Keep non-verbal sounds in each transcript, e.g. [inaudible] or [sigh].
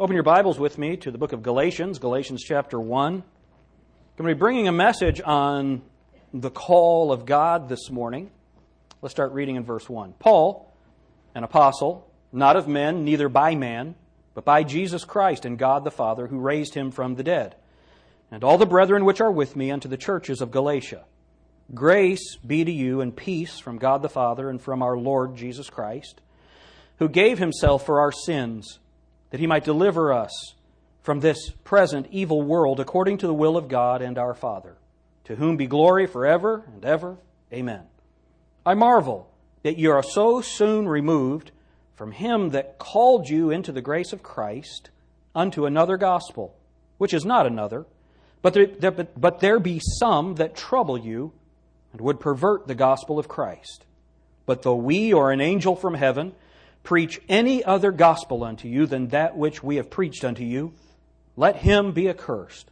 Open your Bibles with me to the book of Galatians, Galatians chapter 1. I'm going to be bringing a message on the call of God this morning. Let's start reading in verse 1. Paul, an apostle, not of men, neither by man, but by Jesus Christ and God the Father, who raised him from the dead, and all the brethren which are with me unto the churches of Galatia. Grace be to you and peace from God the Father and from our Lord Jesus Christ, who gave himself for our sins that he might deliver us from this present evil world according to the will of God and our Father, to whom be glory forever and ever. Amen. I marvel that you are so soon removed from him that called you into the grace of Christ unto another gospel, which is not another, but there, but there be some that trouble you and would pervert the gospel of Christ. But though we or an angel from heaven preach any other gospel unto you than that which we have preached unto you, let him be accursed.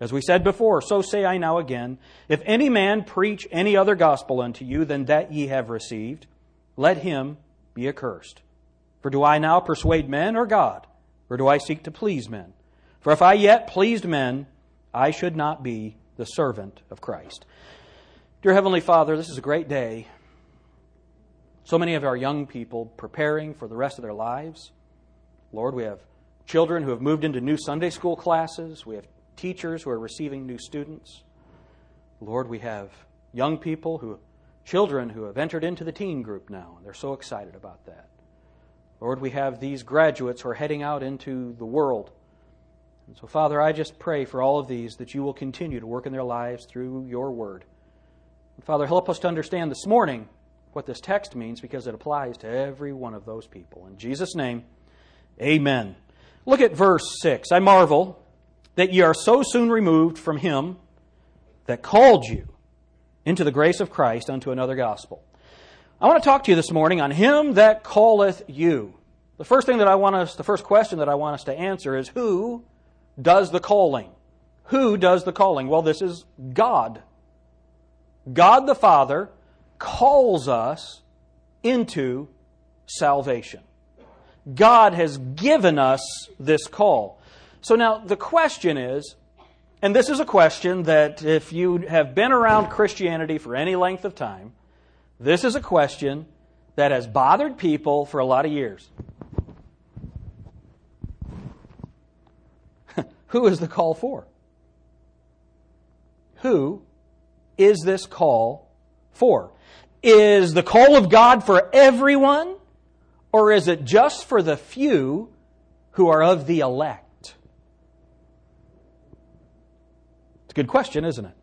As we said before, so say I now again if any man preach any other gospel unto you than that ye have received, let him be accursed. For do I now persuade men or God, or do I seek to please men? For if I yet pleased men, I should not be the servant of Christ. Dear Heavenly Father, this is a great day so many of our young people preparing for the rest of their lives. Lord, we have children who have moved into new Sunday school classes. We have teachers who are receiving new students. Lord, we have young people who, children who have entered into the teen group now, and they're so excited about that. Lord, we have these graduates who are heading out into the world. And so, Father, I just pray for all of these that you will continue to work in their lives through your word. And Father, help us to understand this morning what this text means because it applies to every one of those people. In Jesus' name, amen. Look at verse 6. I marvel that ye are so soon removed from him that called you into the grace of Christ unto another gospel. I want to talk to you this morning on him that calleth you. The first thing that I want us, the first question that I want us to answer is who does the calling? Who does the calling? Well, this is God. God the Father calls us into salvation. God has given us this call. So now the question is, and this is a question that if you have been around Christianity for any length of time, this is a question that has bothered people for a lot of years. [laughs] Who is the call for? Who is this call for? Is the call of God for everyone, or is it just for the few who are of the elect? It's a good question, isn't it?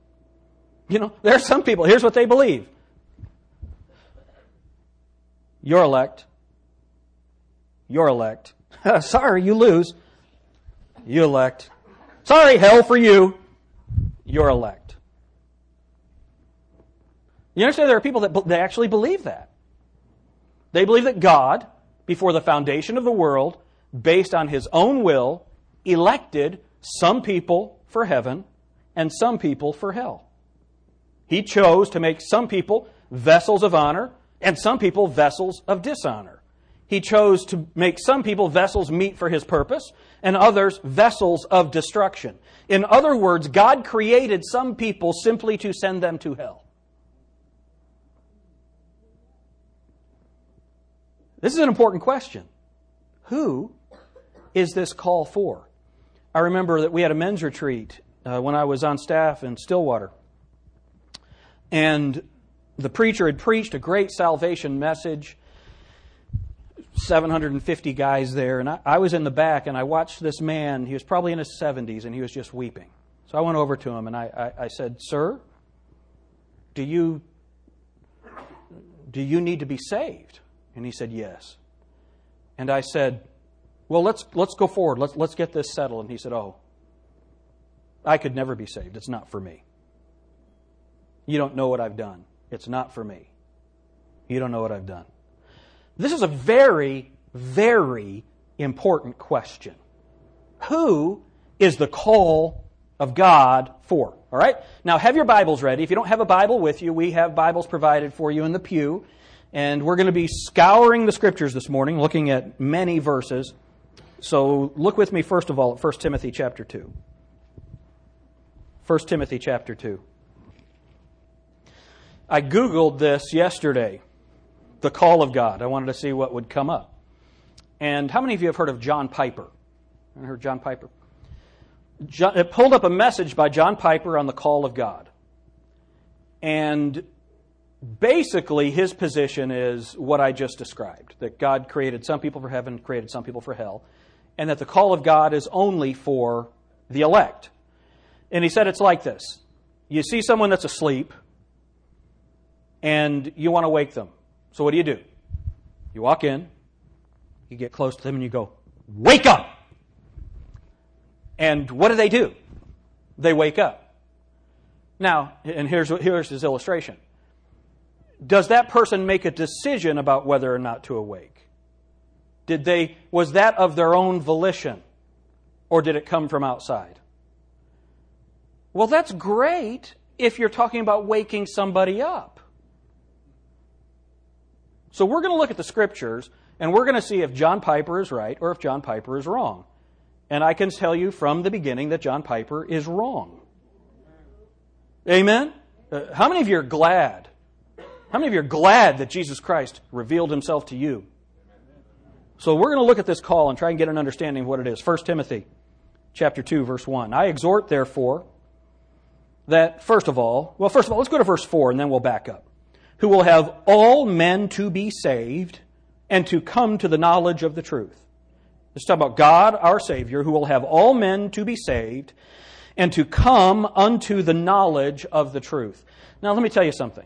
You know, there are some people, here's what they believe You're elect. You're elect. [laughs] Sorry, you lose. You elect. Sorry, hell for you. You're elect. You understand there are people that, that actually believe that. They believe that God, before the foundation of the world, based on his own will, elected some people for heaven and some people for hell. He chose to make some people vessels of honor and some people vessels of dishonor. He chose to make some people vessels meet for his purpose and others vessels of destruction. In other words, God created some people simply to send them to hell. This is an important question. Who is this call for? I remember that we had a men's retreat uh, when I was on staff in Stillwater. And the preacher had preached a great salvation message. 750 guys there, and I, I, was in the back, and I watched this man. He was probably in his 70s, and he was just weeping. So I went over to him and I, I, I said, "Sir, do you do you need to be saved?" And he said, Yes. And I said, Well, let's, let's go forward. Let's, let's get this settled. And he said, Oh, I could never be saved. It's not for me. You don't know what I've done. It's not for me. You don't know what I've done. This is a very, very important question. Who is the call of God for? All right? Now, have your Bibles ready. If you don't have a Bible with you, we have Bibles provided for you in the pew. And we're going to be scouring the scriptures this morning, looking at many verses. So look with me first of all at 1 Timothy chapter 2. 1 Timothy chapter 2. I Googled this yesterday, the call of God. I wanted to see what would come up. And how many of you have heard of John Piper? I heard John Piper. John, it pulled up a message by John Piper on the call of God. And basically, his position is what I just described that God created some people for heaven, created some people for hell, and that the call of God is only for the elect. And he said it's like this you see someone that's asleep, and you want to wake them. So what do you do? You walk in, you get close to them, and you go, Wake up! And what do they do? They wake up. Now, and here's, here's his illustration. Does that person make a decision about whether or not to awake? Did they, was that of their own volition? Or did it come from outside? Well, that's great if you're talking about waking somebody up. So we're going to look at the scriptures and we're going to see if John Piper is right or if John Piper is wrong. And I can tell you from the beginning that John Piper is wrong. Amen? Uh, how many of you are glad? How many of you are glad that Jesus Christ revealed himself to you? So we're going to look at this call and try and get an understanding of what it is. 1 Timothy chapter 2 verse 1. I exhort therefore that first of all, well first of all, let's go to verse 4 and then we'll back up. Who will have all men to be saved and to come to the knowledge of the truth. Let's talk about God, our Savior, who will have all men to be saved and to come unto the knowledge of the truth. Now, let me tell you something.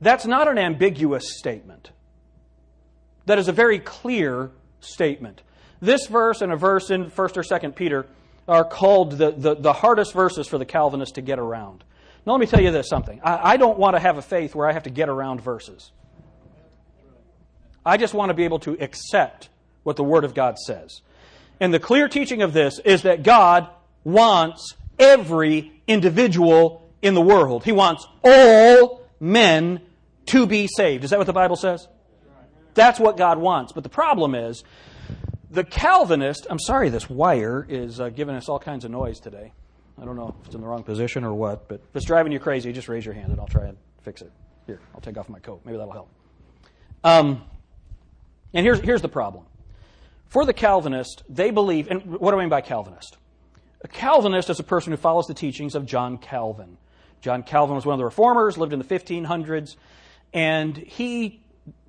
That's not an ambiguous statement. That is a very clear statement. This verse and a verse in 1st or 2nd Peter are called the, the, the, hardest verses for the Calvinists to get around. Now, let me tell you this something. I, I don't want to have a faith where I have to get around verses. I just want to be able to accept what the Word of God says. And the clear teaching of this is that God wants every individual in the world. He wants all men to be saved. Is that what the Bible says? That's what God wants. But the problem is, the Calvinist, I'm sorry, this wire is uh, giving us all kinds of noise today. I don't know if it's in the wrong position or what, but if it's driving you crazy, just raise your hand and I'll try and fix it. Here, I'll take off my coat. Maybe that'll help. Um, and here's, here's the problem. For the Calvinist, they believe, and what do I mean by Calvinist? A Calvinist is a person who follows the teachings of John Calvin. John Calvin was one of the reformers, lived in the 1500s, and he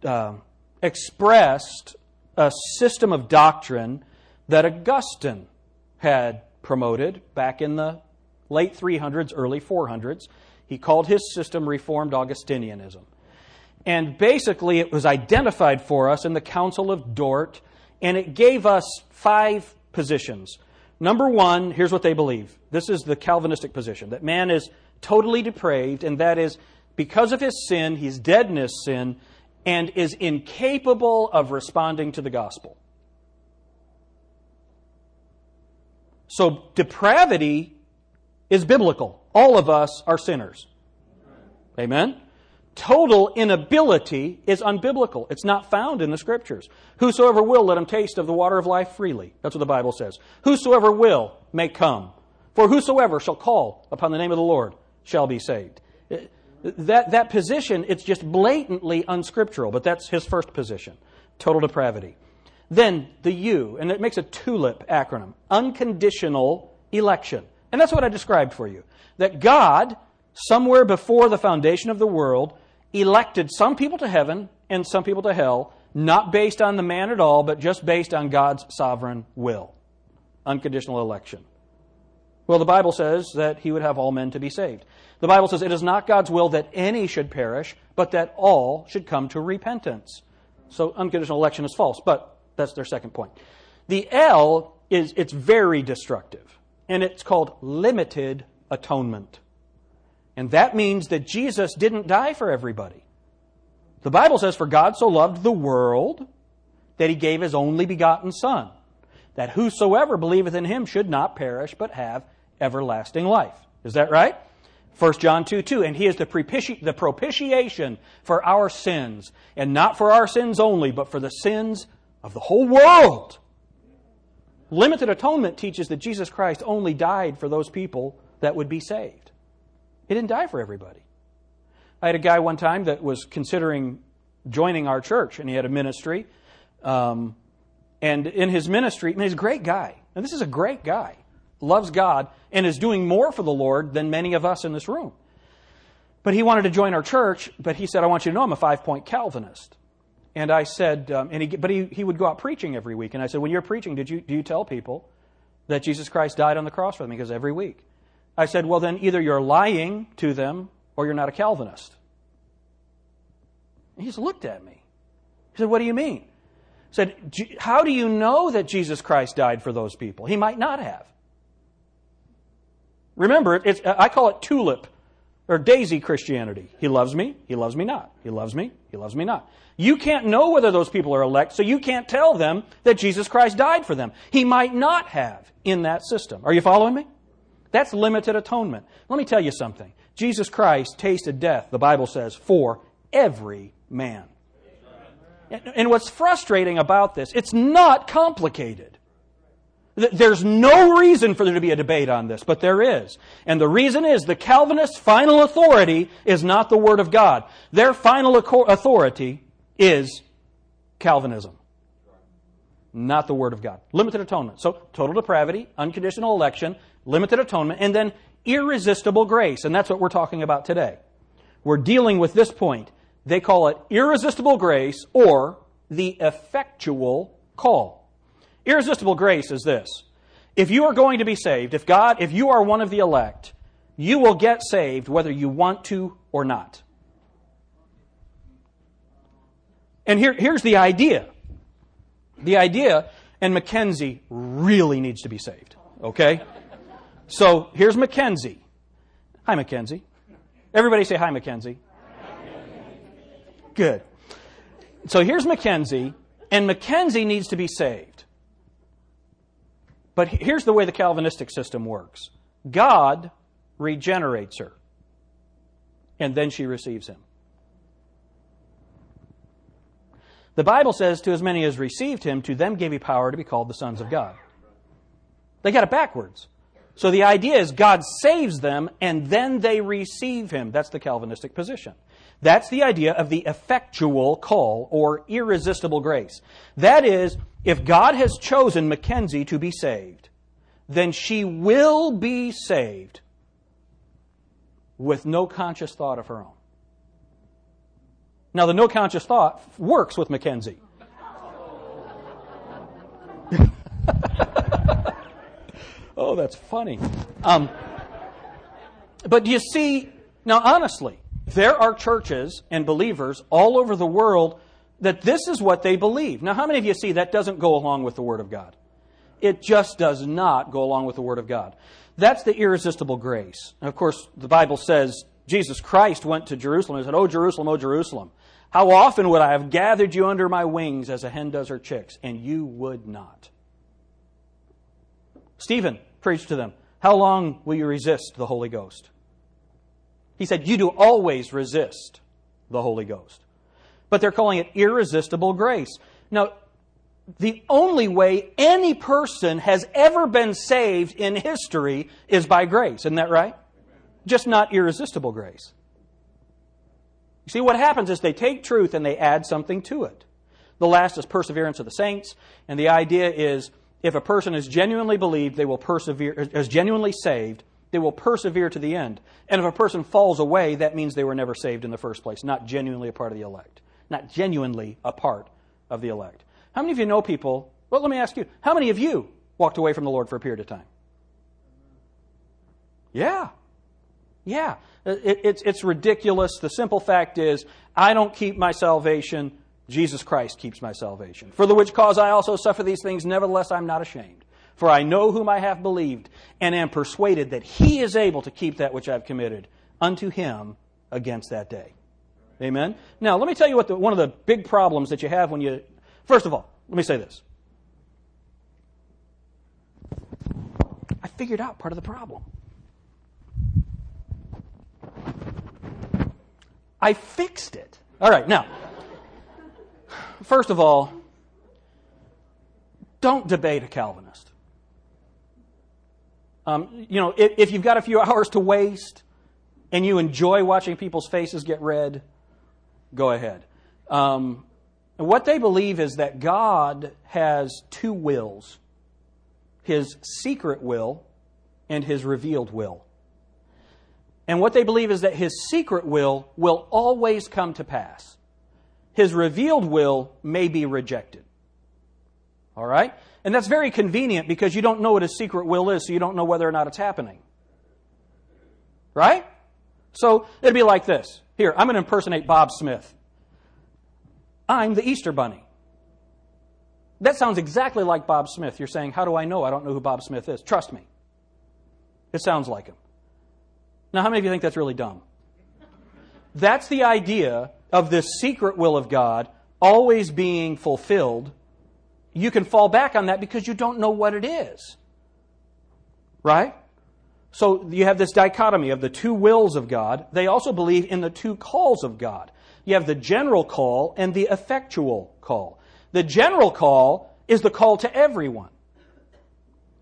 uh, expressed a system of doctrine that Augustine had promoted back in the late 300s, early 400s. He called his system Reformed Augustinianism. And basically, it was identified for us in the Council of Dort, and it gave us five positions. Number one, here's what they believe. This is the Calvinistic position that man is totally depraved, and that is because of his sin, he's dead in his sin, and is incapable of responding to the gospel. So, depravity is biblical. All of us are sinners. Amen? total inability is unbiblical. It's not found in the scriptures. Whosoever will, let him taste of the water of life freely. That's what the Bible says. Whosoever will may come. For whosoever shall call upon the name of the Lord shall be saved. That, that position, it's just blatantly unscriptural, but that's his first position total depravity. Then the U, and it makes a TULIP acronym unconditional election. And that's what I described for you. That God, somewhere before the foundation of the world, elected some people to heaven and some people to hell, not based on the man at all, but just based on God's sovereign will. Unconditional election. Well, the Bible says that he would have all men to be saved. The Bible says it is not God's will that any should perish, but that all should come to repentance. So unconditional election is false, but that's their second point. The L is it's very destructive, and it's called limited atonement. And that means that Jesus didn't die for everybody. The Bible says, For God so loved the world that he gave his only begotten Son, that whosoever believeth in him should not perish, but have everlasting life. Is that right? 1 John 2 2. And he is the, propiti- the propitiation for our sins, and not for our sins only, but for the sins of the whole world. Limited atonement teaches that Jesus Christ only died for those people that would be saved. He didn't die for everybody. I had a guy one time that was considering joining our church, and he had a ministry. Um, and in his ministry, mean, he's a great guy. And this is a great guy, loves God, and is doing more for the Lord than many of us in this room. But he wanted to join our church, but he said, I want you to know I'm a five point Calvinist. And I said, um, and he, but he, he would go out preaching every week. And I said, when you're preaching, did you, do you tell people that Jesus Christ died on the cross for them? Because every week. I said, well, then either you're lying to them or you're not a Calvinist. He just looked at me. He said, what do you mean? I said, how do you know that Jesus Christ died for those people? He might not have. Remember, I call it tulip or daisy Christianity. He loves me, he loves me not. He loves me, he loves me not. You can't know whether those people are elect, so you can't tell them that Jesus Christ died for them. He might not have in that system. Are you following me? That's limited atonement. Let me tell you something. Jesus Christ tasted death, the Bible says, for every man. And what's frustrating about this, it's not complicated. There's no reason for there to be a debate on this, but there is. And the reason is the Calvinist final authority is not the Word of God. Their final authority is Calvinism, not the Word of God. Limited atonement. So, total depravity, unconditional election, limited atonement, and then irresistible grace. And that's what we're talking about today. We're dealing with this point. They call it irresistible grace or the effectual call. Irresistible grace is this. If you are going to be saved, if God, if you are one of the elect, you will get saved whether you want to or not. And here, here's the idea. The idea, and Mackenzie really needs to be saved. Okay? So here's Mackenzie. Hi, Mackenzie. Everybody say hi, Mackenzie. Good. So here's Mackenzie, and Mackenzie needs to be saved. But here's the way the Calvinistic system works God regenerates her, and then she receives him. The Bible says, To as many as received him, to them gave he power to be called the sons of God. They got it backwards. So the idea is God saves them and then they receive him. That's the Calvinistic position. That's the idea of the effectual call or irresistible grace. That is, if God has chosen Mackenzie to be saved, then she will be saved with no conscious thought of her own. Now, the no conscious thought works with Mackenzie. [laughs] oh, that's funny. Um, but do you see, now honestly, there are churches and believers all over the world that this is what they believe. Now, how many of you see that doesn't go along with the Word of God? It just does not go along with the Word of God. That's the irresistible grace. And of course, the Bible says Jesus Christ went to Jerusalem and said, Oh, Jerusalem, oh, Jerusalem, how often would I have gathered you under my wings as a hen does her chicks, and you would not. Stephen preached to them, How long will you resist the Holy Ghost? He said, You do always resist the Holy Ghost but they're calling it irresistible grace. Now, the only way any person has ever been saved in history is by grace. Isn't that right? Just not irresistible grace. You see, what happens is they take truth and they add something to it. The last is perseverance of the saints, and the idea is if a person is genuinely believed, they will persevere, is genuinely saved, they will persevere to the end. And if a person falls away, that means they were never saved in the first place, not genuinely a part of the elect not genuinely a part of the elect. How many of you know people? Well, let me ask you, how many of you walked away from the Lord for a period of time? Yeah. Yeah. It, it's, it's ridiculous. The simple fact is, I don't keep my salvation. Jesus Christ keeps my salvation. For the which cause I also suffer these things, nevertheless I'm not ashamed. For I know whom I have believed, and am persuaded that he is able to keep that which I've committed unto him against that day. Amen? Now, let me tell you what the, one of the big problems that you have when you. First of all, let me say this. I figured out part of the problem. I fixed it. All right, now, first of all, don't debate a Calvinist. Um, you know, if, if you've got a few [laughs] hours to waste and you enjoy watching people's faces get red, go ahead. Um, what they believe is that God has two wills his secret will and his revealed will. And what they believe is that his secret will will always come to pass. His revealed will may be rejected. All right? And that's very convenient because you don't know what a secret will is, so you don't know whether or not it's happening. Right? So it'd be like this. Here, I'm going to impersonate Bob Smith. I'm the Easter Bunny. That sounds exactly like Bob Smith. You're saying, How do I know? I don't know who Bob Smith is. Trust me. It sounds like him. Now, how many of you think that's really dumb? That's the idea of this secret will of God always being fulfilled. You can fall back on that because you don't know what it is. Right? So you have this dichotomy of the two wills of God. They also believe in the two calls of God. You have the general call and the effectual call. The general call is the call to everyone.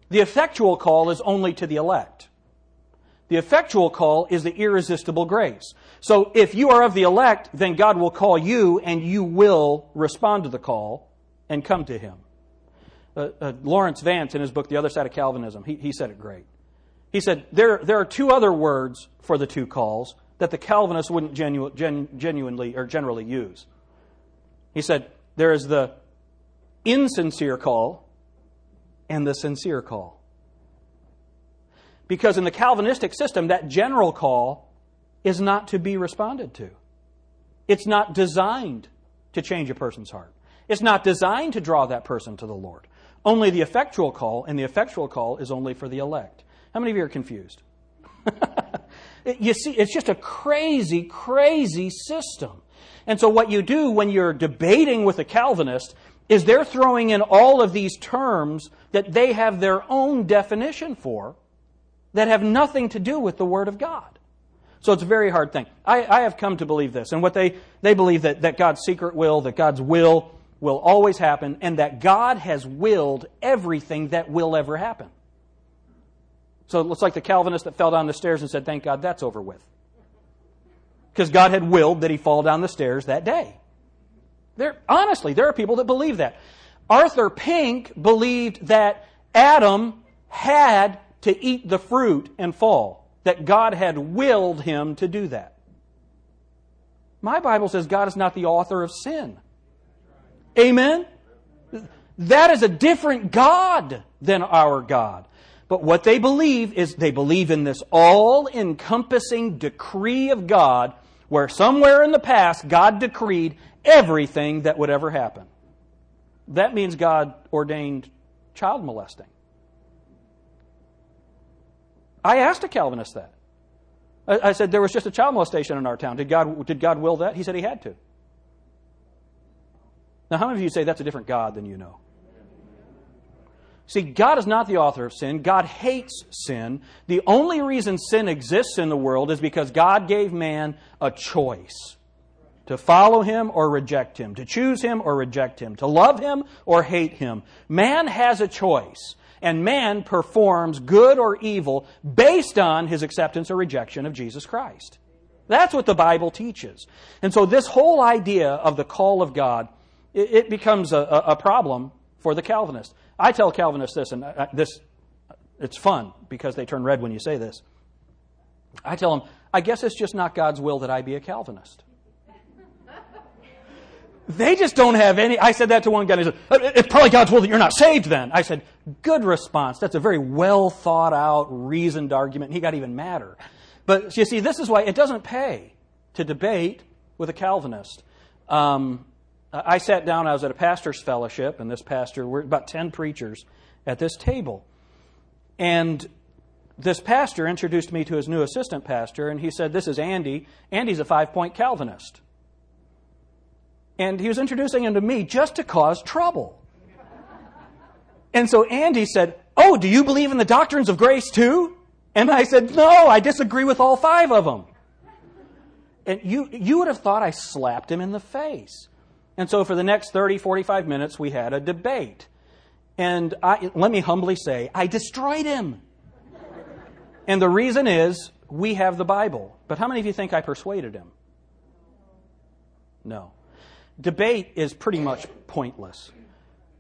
The effectual call is only to the elect. The effectual call is the irresistible grace. So if you are of the elect, then God will call you and you will respond to the call and come to Him. Uh, uh, Laurence Vance, in his book, The Other Side of Calvinism, he, he said it great. He said, there, there are two other words for the two calls that the Calvinists wouldn't genu- gen- genuinely or generally use. He said, there is the insincere call and the sincere call. Because in the Calvinistic system, that general call is not to be responded to. It's not designed to change a person's heart. It's not designed to draw that person to the Lord. Only the effectual call, and the effectual call is only for the elect. How many of you are confused? [laughs] you see, it's just a crazy, crazy system. And so, what you do when you're debating with a Calvinist is they're throwing in all of these terms that they have their own definition for that have nothing to do with the Word of God. So it's a very hard thing. I, I have come to believe this. And what they, they believe that, that God's secret will, that God's will will always happen, and that God has willed everything that will ever happen. So it looks like the Calvinist that fell down the stairs and said, Thank God that's over with. Because God had willed that he fall down the stairs that day. There, honestly, there are people that believe that. Arthur Pink believed that Adam had to eat the fruit and fall, that God had willed him to do that. My Bible says God is not the author of sin. Amen? That is a different God than our God. But what they believe is they believe in this all encompassing decree of God where somewhere in the past God decreed everything that would ever happen. That means God ordained child molesting. I asked a Calvinist that. I, said there was just a child molestation in our town. Did God, did God will that? He said he had to. Now, how many of you say that's a different God than you know? See, God is not the author of sin. God hates sin. The only reason sin exists in the world is because God gave man a choice to follow him or reject him, to choose him or reject him, to love him or hate him. Man has a choice, and man performs good or evil based on his acceptance or rejection of Jesus Christ. That's what the Bible teaches. And so, this whole idea of the call of God, it, it becomes a, a problem for the Calvinist. I tell Calvinists this, and I, this it's fun because they turn red when you say this. I tell them, I guess it's just not God's will that I be a Calvinist. they just don't have any. I said that to one guy. He said, uh, It's probably God's will that you're not saved then. I said, Good response. That's a very well thought out, reasoned argument. And he got even madder. But you see, this is why it doesn't pay to debate with a Calvinist. Um, Uh, I sat down, I was at a pastor's fellowship, and this pastor, we're about 10 preachers at this table. And this pastor introduced me to his new assistant pastor, and he said, This is Andy. Andy's a five point Calvinist. And he was introducing him to me just to cause trouble. And so Andy said, Oh, do you believe in the doctrines of grace too? And I said, No, I disagree with all five of them. And you, you would have thought I slapped him in the face. And so for the next 30, 45 minutes, we had a debate. And I, let me humbly say, I destroyed him. And the reason is we have the Bible. But how many of you think I persuaded him? No. Debate is pretty much pointless.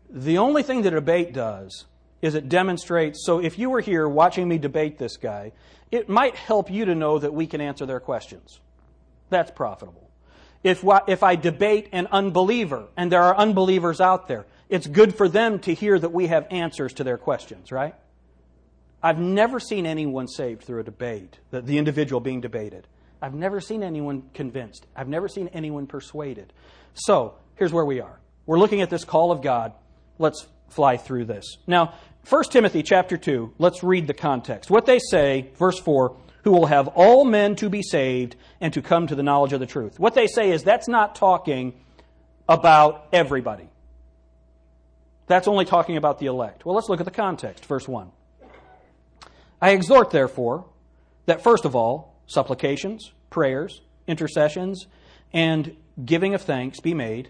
The only thing that a debate does is it demonstrates. So if you were here watching me debate this guy, it might help you to know that we can answer their questions. That's profitable. If, if I debate an unbeliever, and there are unbelievers out there, it's good for them to hear that we have answers to their questions, right? I've never seen anyone saved through a debate, the, the individual being debated. I've never seen anyone convinced. I've never seen anyone persuaded. So, here's where we are. We're looking at this call of God. Let's fly through this. Now, 1 Timothy chapter 2, let's read the context. What they say, verse 4, who will have all men to be saved and to come to the knowledge of the truth. What they say is that's not talking about everybody. That's only talking about the elect. Well, let's look at the context. Verse 1. I exhort, therefore, that first of all, supplications, prayers, intercessions, and giving of thanks be made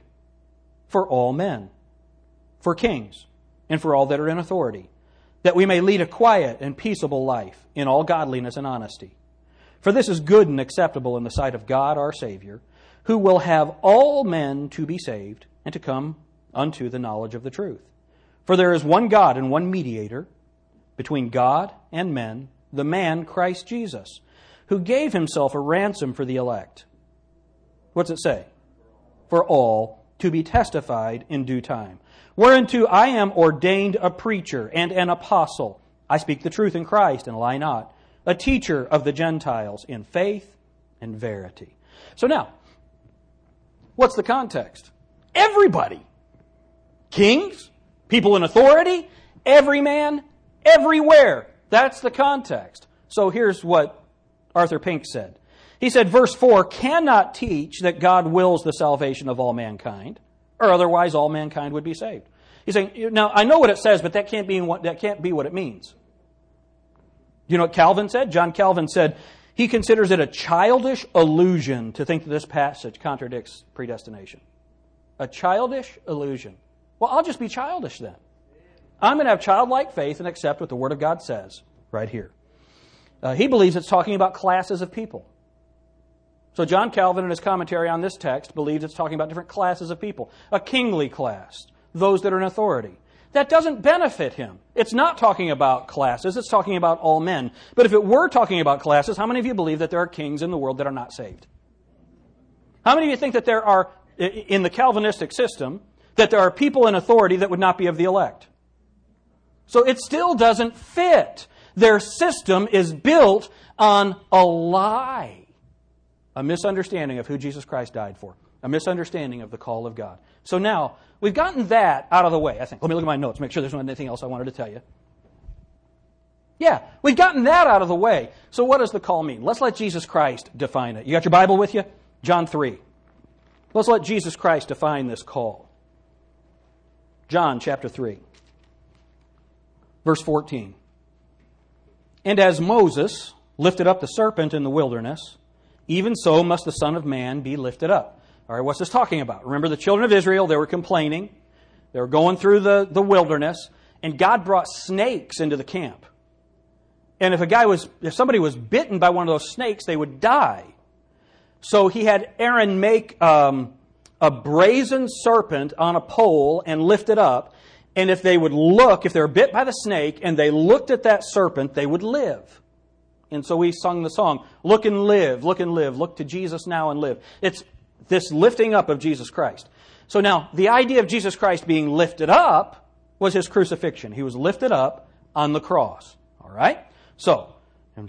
for all men, for kings, and for all that are in authority, that we may lead a quiet and peaceable life in all godliness and honesty. For this is good and acceptable in the sight of God our Savior, who will have all men to be saved and to come unto the knowledge of the truth. For there is one God and one mediator between God and men, the man Christ Jesus, who gave himself a ransom for the elect. What's it say? For all to be testified in due time. Whereunto I am ordained a preacher and an apostle. I speak the truth in Christ and lie not. A teacher of the Gentiles in faith and verity. So now, what's the context? Everybody. Kings, people in authority, every man, everywhere. That's the context. So here's what Arthur Pink said. He said, verse 4 cannot teach that God wills the salvation of all mankind, or otherwise all mankind would be saved. He's saying, now I know what it says, but that can't be what, that can't be what it means. You know what Calvin said? John Calvin said, he considers it a childish illusion to think that this passage contradicts predestination. A childish illusion. Well, I'll just be childish then. I'm going to have childlike faith and accept what the Word of God says right here. Uh, he believes it's talking about classes of people. So, John Calvin, in his commentary on this text, believes it's talking about different classes of people. A kingly class, those that are in authority. That doesn't benefit him. It's not talking about classes, it's talking about all men. But if it were talking about classes, how many of you believe that there are kings in the world that are not saved? How many of you think that there are, in the Calvinistic system, that there are people in authority that would not be of the elect? So it still doesn't fit. Their system is built on a lie, a misunderstanding of who Jesus Christ died for, a misunderstanding of the call of God. So now, we've gotten that out of the way, I think. Let me look at my notes, make sure there's not anything else I wanted to tell you. Yeah, we've gotten that out of the way. So what does the call mean? Let's let Jesus Christ define it. You got your Bible with you? John 3. Let's let Jesus Christ define this call. John chapter 3. Verse 14. And as Moses lifted up the serpent in the wilderness, even so must the Son of Man be lifted up. All right, what's this talking about? Remember the children of Israel, they were complaining. They were going through the, the wilderness, and God brought snakes into the camp. And if a guy was, if somebody was bitten by one of those snakes, they would die. So he had Aaron make um, a brazen serpent on a pole and lift it up, and if they would look, if they were bit by the snake and they looked at that serpent, they would live. And so we sung the song, Look and live, look and live, look to Jesus now and live. It's this lifting up of Jesus Christ. So now, the idea of Jesus Christ being lifted up was his crucifixion. He was lifted up on the cross. All right? So,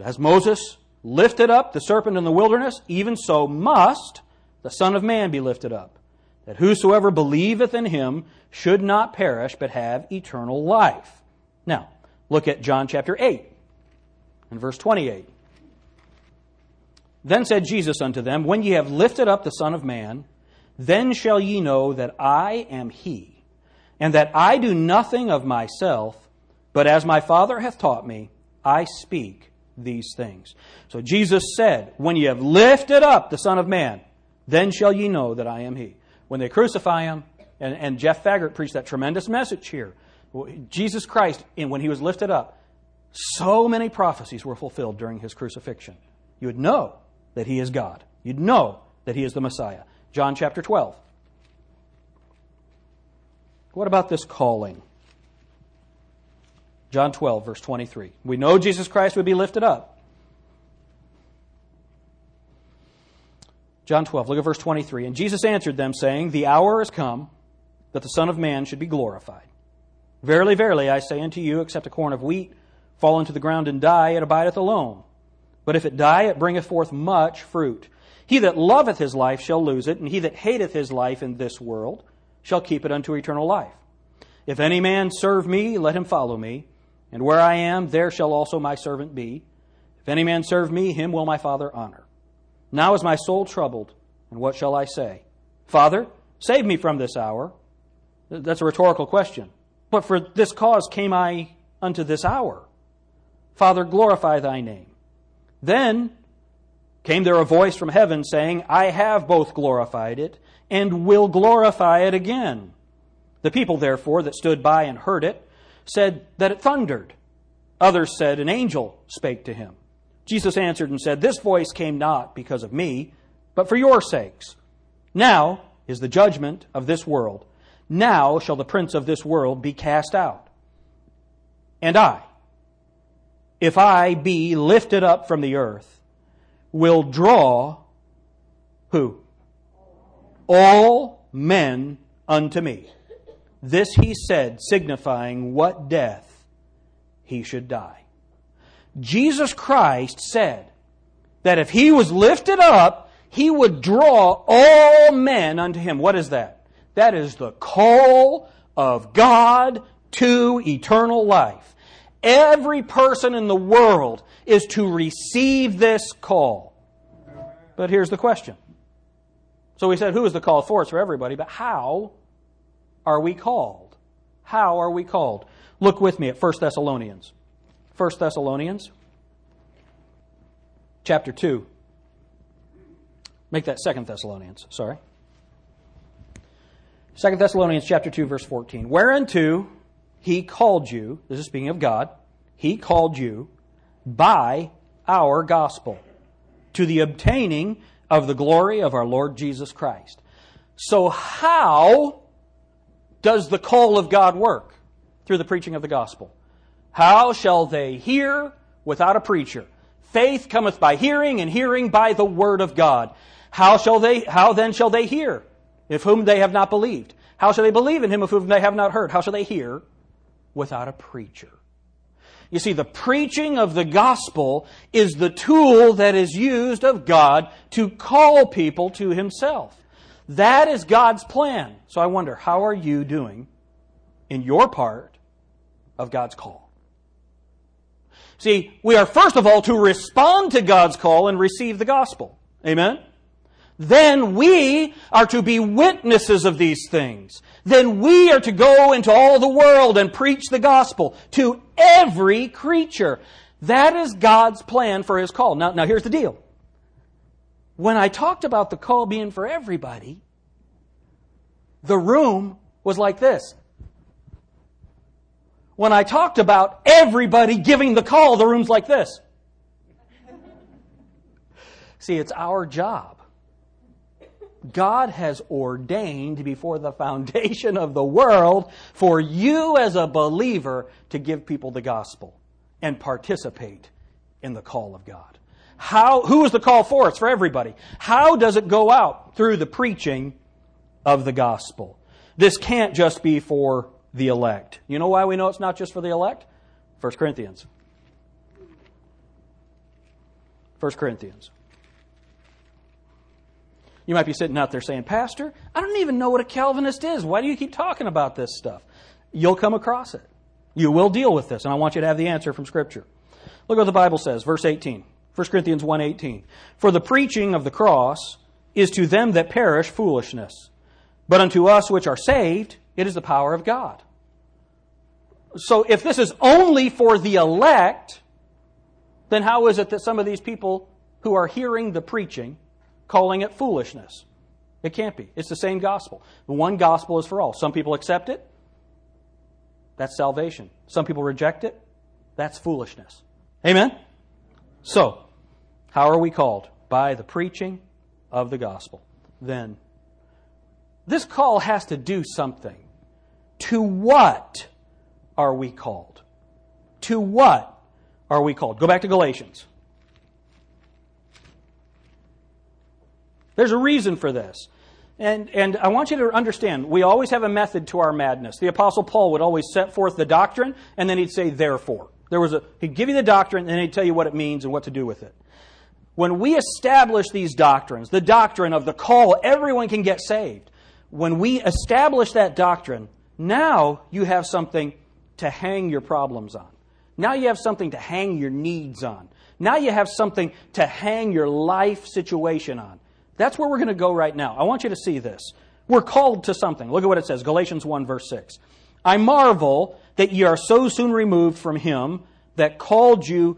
as Moses lifted up the serpent in the wilderness, even so must the Son of Man be lifted up that whosoever believeth in him should not perish, but have eternal life. Now, look at John chapter 8 and verse 28. Then said Jesus unto them, When ye have lifted up the Son of Man, then shall ye know that I am he, and that I do nothing of myself, but as my Father hath taught me, I speak these things. So Jesus said, When ye have lifted up the Son of Man, then shall ye know that I am he when they crucify him, and, and Jeff Faggart preached that tremendous message here. Jesus Christ, when he was lifted up, So many prophecies were fulfilled during his crucifixion. You would know that he is God. You'd know that he is the Messiah. John chapter 12. What about this calling? John 12, verse 23. We know Jesus Christ would be lifted up. John 12, look at verse 23. And Jesus answered them, saying, The hour is come that the Son of Man should be glorified. Verily, verily, I say unto you, except a corn of wheat fall into the ground and die, it abideth alone. But if it die, it bringeth forth much fruit. He that loveth his life shall lose it, and he that hateth his life in this world shall keep it unto eternal life. If any man serve me, let him follow me, and where I am, there shall also my servant be. If any man serve me, him will my Father honor. Now is my soul troubled, and what shall I say? Father, save me from this hour. That's a rhetorical question. But for this cause came I unto this hour. Father, glorify thy name. Then came there a voice from heaven saying, I have both glorified it and will glorify it again. The people, therefore, that stood by and heard it, said that it thundered. Others said, An angel spake to him. Jesus answered and said, This voice came not because of me, but for your sakes. Now is the judgment of this world. Now shall the prince of this world be cast out. And I, if I be lifted up from the earth, will draw who? All men unto me. This he said, signifying what death he should die. Jesus Christ said that if he was lifted up, he would draw all men unto him. What is that? That is the call of God to eternal life. Every person in the world is to receive this call. But here's the question. So we said, who is the call for? It's for everybody, but how are we called? How are we called? Look with me at 1 Thessalonians. 1 Thessalonians chapter 2. Make that 2 Thessalonians, sorry. 2 Thessalonians chapter 2 verse 14. Whereunto he called you, this is speaking of God, he called you by our gospel to the obtaining of the glory of our Lord Jesus Christ. So how does the call of God work? Through the preaching of the gospel. How shall they hear without a preacher? Faith cometh by hearing and hearing by the word of God. How shall they, how then shall they hear? if whom they have not believed? How shall they believe in him of whom they have not heard? How shall they hear without a preacher? You see, the preaching of the gospel is the tool that is used of God to call people to himself. That is God's plan. So I wonder, how are you doing in your part of God's call? See, we are first of all to respond to God's call and receive the gospel. Amen? Then we are to be witnesses of these things. Then we are to go into all the world and preach the gospel to every creature. That is God's plan for His call. Now, now here's the deal. When I talked about the call being for everybody, the room was like this. When I talked about everybody giving the call, the room's like this. See, it's our job God has ordained before the foundation of the world for you as a believer to give people the gospel and participate in the call of God. How, who is the call for? It's for everybody. How does it go out? Through the preaching of the gospel. This can't just be for the elect. You know why we know it's not just for the elect? 1 Corinthians. 1 Corinthians. You might be sitting out there saying, Pastor, I don't even know what a Calvinist is. Why do you keep talking about this stuff? You'll come across it. You will deal with this, and I want you to have the answer from Scripture. Look what the Bible says, verse 18. 1 Corinthians 1.18. For the preaching of the cross is to them that perish foolishness, but unto us which are saved, it is the power of God. So if this is only for the elect, then how is it that some of these people who are hearing the preaching calling it foolishness. It can't be. It's the same gospel. The one gospel is for all. Some people accept it. That's salvation. Some people reject it. That's foolishness. Amen? So, how are we called? By the preaching of the gospel. Then, this call has to do something. To what are we called? To what are we called? Go back to Galatians. There's a reason for this. And, and I want you to understand, we always have a method to our madness. The Apostle Paul would always set forth the doctrine, and then he'd say, therefore. There was a, he'd give you the doctrine, and then he'd tell you what it means and what to do with it. When we establish these doctrines, the doctrine of the call, everyone can get saved. When we establish that doctrine, now you have something to hang your problems on. Now you have something to hang your needs on. Now you have something to hang your life situation on. That's where we're going to go right now. I want you to see this. We're called to something. Look at what it says Galatians 1, verse 6. I marvel that ye are so soon removed from him that called you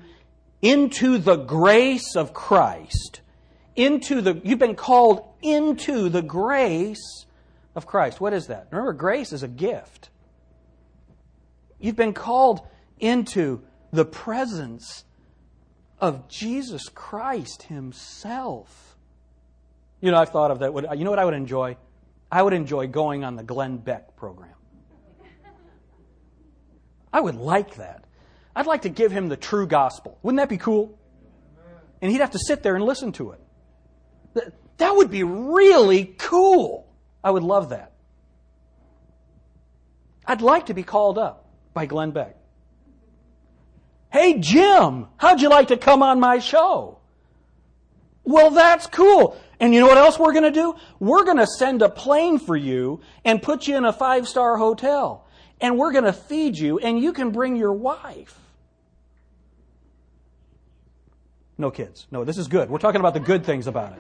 into the grace of Christ. Into the, you've been called into the grace of Christ. What is that? Remember, grace is a gift. You've been called into the presence of Jesus Christ Himself. You know, I've thought of that. You know what I would enjoy? I would enjoy going on the Glenn Beck program. I would like that. I'd like to give him the true gospel. Wouldn't that be cool? And he'd have to sit there and listen to it. That would be really cool. I would love that. I'd like to be called up by Glenn Beck. Hey, Jim, how'd you like to come on my show? Well, that's cool. And you know what else we're going to do? We're going to send a plane for you and put you in a five star hotel. And we're going to feed you, and you can bring your wife. No kids. No, this is good. We're talking about the good things about it.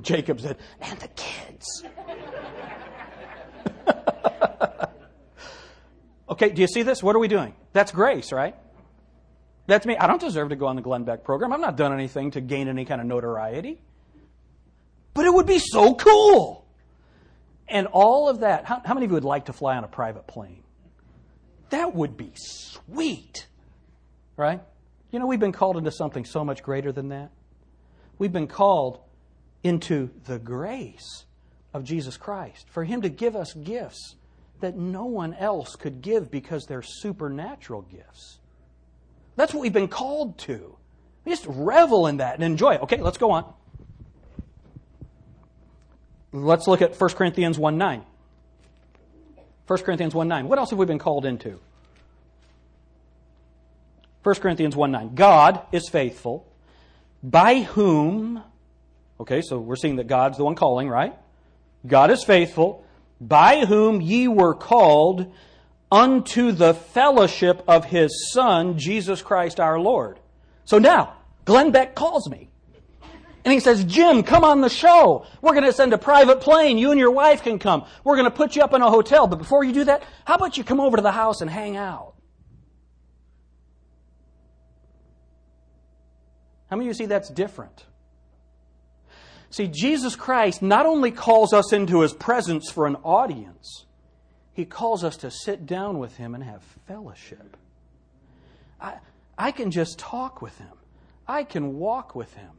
[laughs] Jacob said, and the kids. [laughs] okay, do you see this? What are we doing? That's grace, right? That's me. I don't deserve to go on the Glenn Beck program. I've not done anything to gain any kind of notoriety. But it would be so cool. And all of that, how, how many of you would like to fly on a private plane? That would be sweet. Right? You know, we've been called into something so much greater than that. We've been called into the grace of Jesus Christ, for Him to give us gifts that no one else could give because they're supernatural gifts. That's what we've been called to. We just revel in that and enjoy it. Okay, let's go on. Let's look at 1 Corinthians 1 9. 1 Corinthians 1 9. What else have we been called into? 1 Corinthians 1 9. God is faithful, by whom, okay, so we're seeing that God's the one calling, right? God is faithful, by whom ye were called unto the fellowship of his Son, Jesus Christ our Lord. So now, Glenn Beck calls me. And he says, Jim, come on the show. We're going to send a private plane. You and your wife can come. We're going to put you up in a hotel. But before you do that, how about you come over to the house and hang out? How many of you see that's different? See, Jesus Christ not only calls us into his presence for an audience, he calls us to sit down with Him and have fellowship. I, I can just talk with Him, I can walk with Him.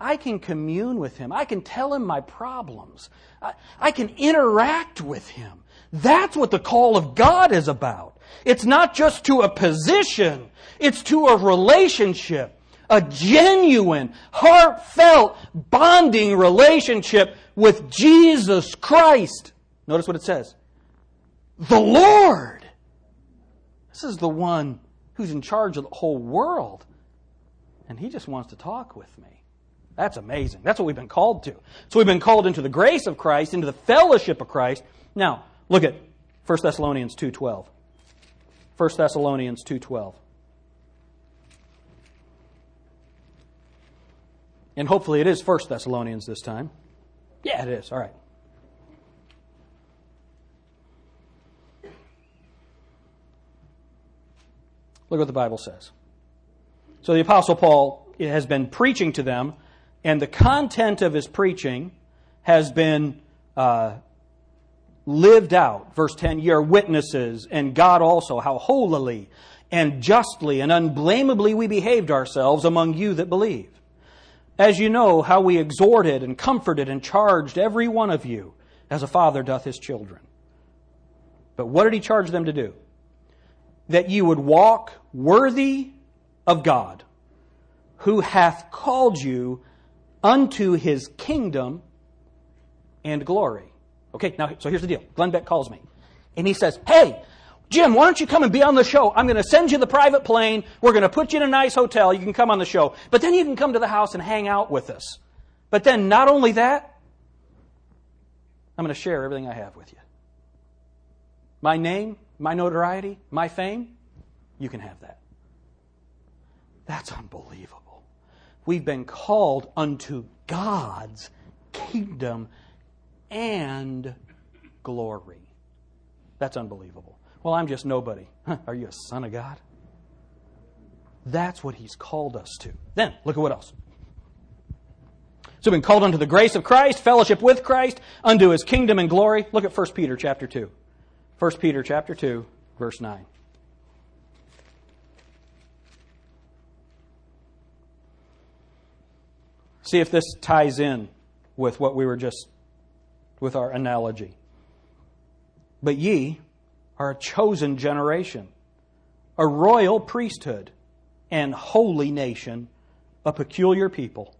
I can commune with him. I can tell him my problems. I, I, can interact with him. That's what the call of God is about. It's not just to a position, it's to a relationship. A genuine, heartfelt, bonding relationship with Jesus Christ. Notice what it says the Lord. This is the one who's in charge of the whole world. And he just wants to talk with me. That's amazing. That's what we've been called to. So we've been called into the grace of Christ, into the fellowship of Christ. Now, look at 1 Thessalonians 2:12. 1 Thessalonians 2:12. And hopefully it is 1 Thessalonians this time. Yeah, it is. All right. Look what the Bible says. So the Apostle Paul has been preaching to them, and the content of his preaching has been uh, lived out. Verse 10 Ye are witnesses, and God also, how holily and justly and unblameably we behaved ourselves among you that believe. As you know, how we exhorted and comforted and charged every one of you as a father doth his children. But what did he charge them to do? That you would walk worthy of God, who hath called you unto his kingdom and glory. Okay, now, so here's the deal. Glenn Beck calls me. And he says, Hey, Jim, why don't you come and be on the show? I'm going to send you the private plane. We're going to put you in a nice hotel. You can come on the show. But then you can come to the house and hang out with us. But then, not only that, I'm going to share everything I have with you. My name, my notoriety, my fame, you can have that. That's unbelievable. We've been called unto God's kingdom and glory. That's unbelievable. Well, I'm just nobody. Huh, are you a son of God? That's what he's called us to. Then, look at what else. So we've been called unto the grace of Christ, fellowship with Christ, unto his kingdom and glory. Look at 1 Peter chapter 2. 1 Peter chapter 2, verse 9. See if this ties in with what we were just with our analogy. But ye are a chosen generation, a royal priesthood, and holy nation, a peculiar people,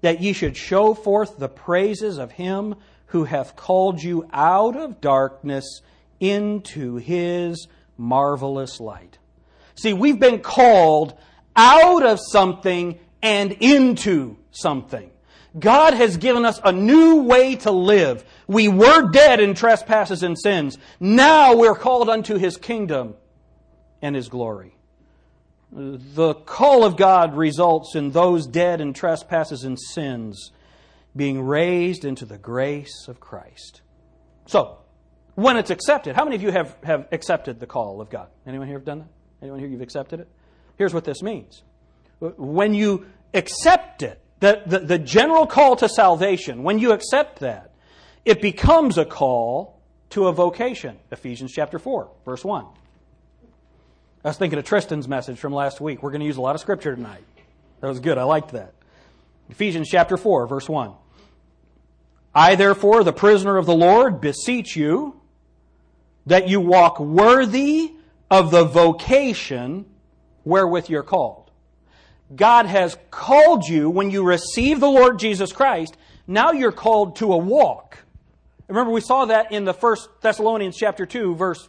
that ye should show forth the praises of him who hath called you out of darkness into his marvelous light. See, we've been called out of something and into something. God has given us a new way to live. We were dead in trespasses and sins. Now we're called unto his kingdom and his glory. The call of God results in those dead in trespasses and sins being raised into the grace of Christ. So, when it's accepted, how many of you have, have accepted the call of God? Anyone here have done that? Anyone here you've accepted it? Here's what this means. When you accept it, the, the, the general call to salvation, when you accept that, it becomes a call to a vocation. Ephesians chapter 4, verse 1. I was thinking of Tristan's message from last week. We're going to use a lot of scripture tonight. That was good. I liked that. Ephesians chapter 4, verse 1. I, therefore, the prisoner of the Lord, beseech you that you walk worthy of the vocation wherewith you're called. God has called you when you receive the Lord Jesus Christ. Now you're called to a walk. Remember, we saw that in the first Thessalonians chapter 2, verse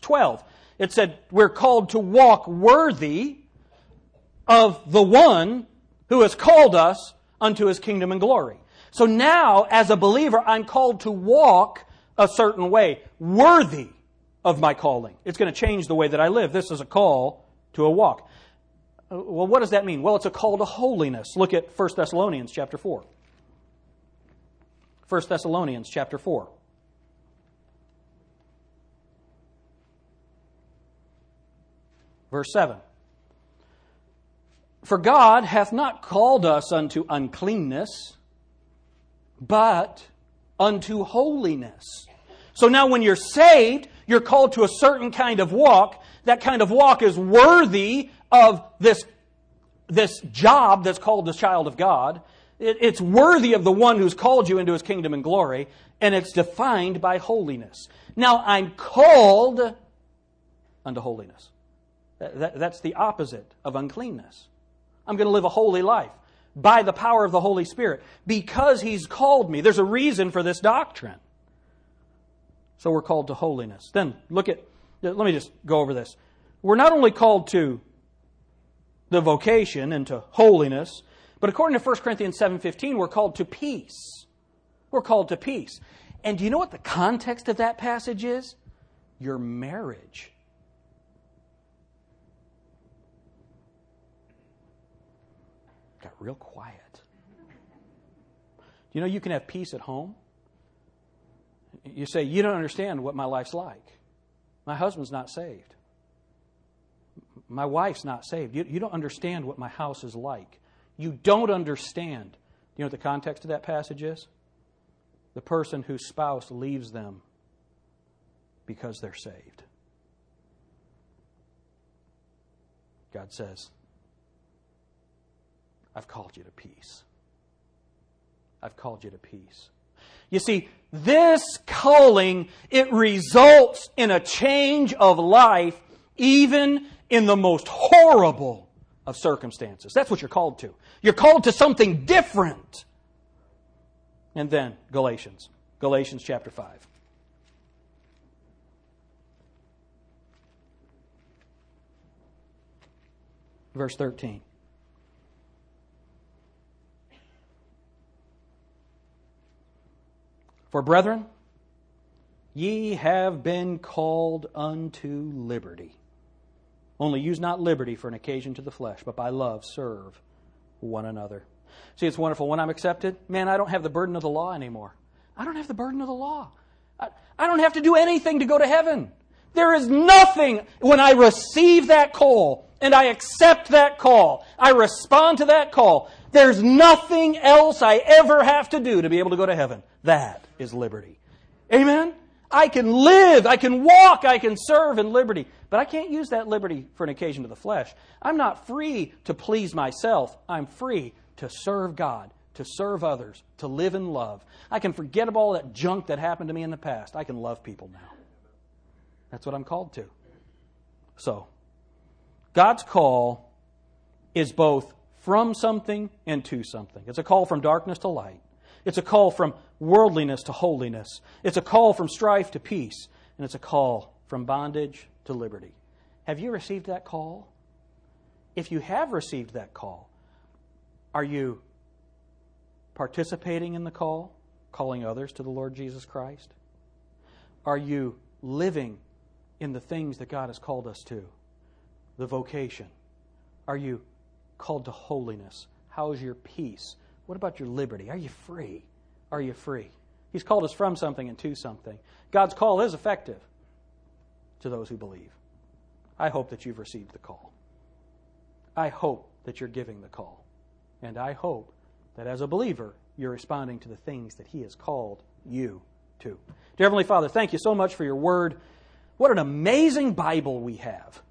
12. It said, We're called to walk worthy of the one who has called us unto his kingdom and glory. So now, as a believer, I'm called to walk a certain way, worthy of my calling. It's going to change the way that I live. This is a call to a walk. Uh, well, what does that mean? Well, it's a call to holiness. Look at 1 Thessalonians chapter 4. 1 Thessalonians chapter 4. Verse 7. For God hath not called us unto uncleanness, but unto holiness. So now, when you're saved, you're called to a certain kind of walk. That kind of walk is worthy of this, this job that's called the child of God. It, it's worthy of the one who's called you into his kingdom and glory, and it's defined by holiness. Now, I'm called unto holiness. That, that's the opposite of uncleanness. I'm going to live a holy life by the power of the Holy Spirit because He's called me. There's a reason for this doctrine. So we're called to holiness. Then look at, let me just go over this. We're not only called to the vocation and to holiness. But according to 1 Corinthians 7:15, we're called to peace. We're called to peace. And do you know what the context of that passage is? Your marriage. Got real quiet. Do you know you can have peace at home? You say, You don't understand what my life's like. My husband's not saved. My wife's not saved. You, you don't understand what my house is like. You don't understand. You know what the context of that passage is? The person whose spouse leaves them because they're saved. God says, I've called you to peace. I've called you to peace. You see, this calling, it results in a change of life even in the most horrible of circumstances. That's what you're called to. You're called to something different. And then Galatians, Galatians chapter 5. Verse 13. For brethren, ye have been called unto liberty. Only use not liberty for an occasion to the flesh, but by love serve one another. See, it's wonderful. When I'm accepted, man, I don't have the burden of the law anymore. I don't have the burden of the law. I, I don't have to do anything to go to heaven. There is nothing when I receive that call and I accept that call. I respond to that call. There's nothing else I ever have to do to be able to go to heaven. That is liberty. Amen? I can live, I can walk, I can serve in liberty. But I can't use that liberty for an occasion to the flesh. I'm not free to please myself. I'm free to serve God, to serve others, to live in love. I can forget about all that junk that happened to me in the past. I can love people now. That's what I'm called to. So, God's call is both from something and to something. It's a call from darkness to light. It's a call from worldliness to holiness. It's a call from strife to peace. And it's a call from bondage to liberty. Have you received that call? If you have received that call, are you participating in the call, calling others to the Lord Jesus Christ? Are you living in the things that God has called us to? The vocation. Are you called to holiness? How is your peace? What about your liberty? Are you free? Are you free? He's called us from something and to something. God's call is effective to those who believe. I hope that you've received the call. I hope that you're giving the call. And I hope that as a believer, you're responding to the things that He has called you to. Dear Heavenly Father, thank you so much for your word. What an amazing Bible we have.